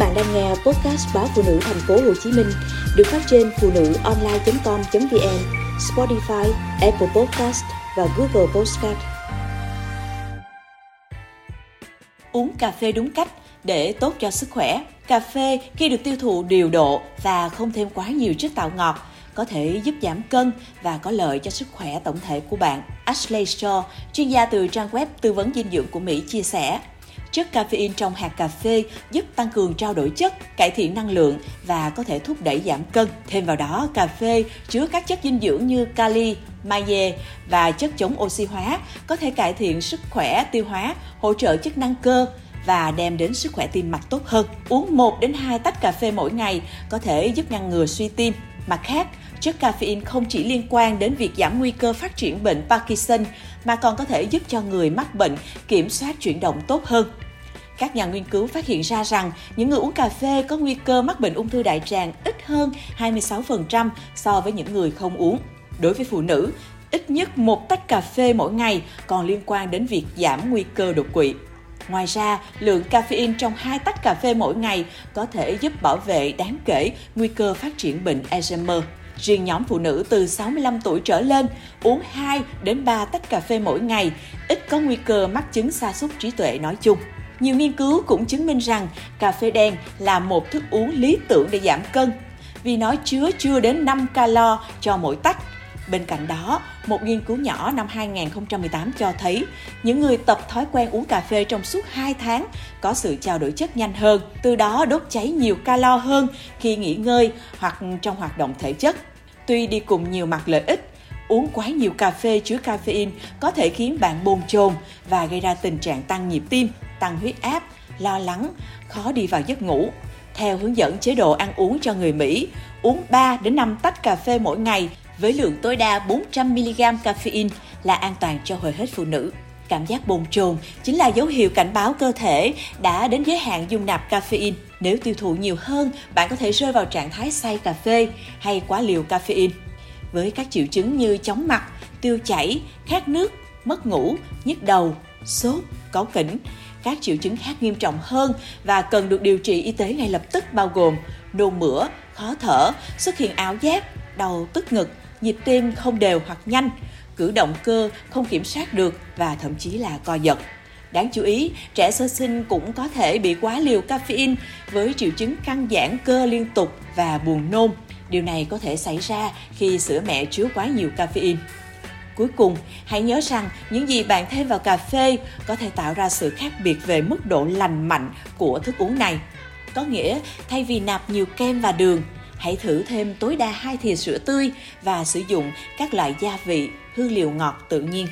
bạn đang nghe podcast báo phụ nữ thành phố Hồ Chí Minh được phát trên phụ nữ online.com.vn, Spotify, Apple Podcast và Google Podcast. Uống cà phê đúng cách để tốt cho sức khỏe. Cà phê khi được tiêu thụ điều độ và không thêm quá nhiều chất tạo ngọt có thể giúp giảm cân và có lợi cho sức khỏe tổng thể của bạn. Ashley Shaw, chuyên gia từ trang web tư vấn dinh dưỡng của Mỹ chia sẻ, Chất caffeine trong hạt cà phê giúp tăng cường trao đổi chất, cải thiện năng lượng và có thể thúc đẩy giảm cân. Thêm vào đó, cà phê chứa các chất dinh dưỡng như kali, magie và chất chống oxy hóa có thể cải thiện sức khỏe tiêu hóa, hỗ trợ chức năng cơ và đem đến sức khỏe tim mạch tốt hơn. Uống 1 đến 2 tách cà phê mỗi ngày có thể giúp ngăn ngừa suy tim. Mặt khác, chất caffeine không chỉ liên quan đến việc giảm nguy cơ phát triển bệnh Parkinson mà còn có thể giúp cho người mắc bệnh kiểm soát chuyển động tốt hơn. Các nhà nghiên cứu phát hiện ra rằng những người uống cà phê có nguy cơ mắc bệnh ung thư đại tràng ít hơn 26% so với những người không uống. Đối với phụ nữ, ít nhất một tách cà phê mỗi ngày còn liên quan đến việc giảm nguy cơ đột quỵ. Ngoài ra, lượng caffeine trong hai tách cà phê mỗi ngày có thể giúp bảo vệ đáng kể nguy cơ phát triển bệnh Alzheimer. Riêng nhóm phụ nữ từ 65 tuổi trở lên uống 2 đến 3 tách cà phê mỗi ngày, ít có nguy cơ mắc chứng sa sút trí tuệ nói chung. Nhiều nghiên cứu cũng chứng minh rằng cà phê đen là một thức uống lý tưởng để giảm cân vì nó chứa chưa đến 5 calo cho mỗi tách. Bên cạnh đó, một nghiên cứu nhỏ năm 2018 cho thấy những người tập thói quen uống cà phê trong suốt 2 tháng có sự trao đổi chất nhanh hơn, từ đó đốt cháy nhiều calo hơn khi nghỉ ngơi hoặc trong hoạt động thể chất. Tuy đi cùng nhiều mặt lợi ích, uống quá nhiều cà phê chứa caffeine có thể khiến bạn bồn chồn và gây ra tình trạng tăng nhịp tim, tăng huyết áp, lo lắng, khó đi vào giấc ngủ. Theo hướng dẫn chế độ ăn uống cho người Mỹ, uống 3 đến 5 tách cà phê mỗi ngày với lượng tối đa 400 mg caffeine là an toàn cho hầu hết phụ nữ. Cảm giác bồn chồn chính là dấu hiệu cảnh báo cơ thể đã đến giới hạn dung nạp caffeine. Nếu tiêu thụ nhiều hơn, bạn có thể rơi vào trạng thái say cà phê hay quá liều caffeine. Với các triệu chứng như chóng mặt, tiêu chảy, khát nước, mất ngủ, nhức đầu, sốt, cáu kỉnh, các triệu chứng khác nghiêm trọng hơn và cần được điều trị y tế ngay lập tức bao gồm nôn mửa, khó thở, xuất hiện ảo giác, đau tức ngực, nhịp tim không đều hoặc nhanh, cử động cơ không kiểm soát được và thậm chí là co giật. Đáng chú ý, trẻ sơ sinh cũng có thể bị quá liều caffeine với triệu chứng căng giãn cơ liên tục và buồn nôn. Điều này có thể xảy ra khi sữa mẹ chứa quá nhiều caffeine. Cuối cùng, hãy nhớ rằng những gì bạn thêm vào cà phê có thể tạo ra sự khác biệt về mức độ lành mạnh của thức uống này. Có nghĩa, thay vì nạp nhiều kem và đường, hãy thử thêm tối đa 2 thìa sữa tươi và sử dụng các loại gia vị, hương liệu ngọt tự nhiên.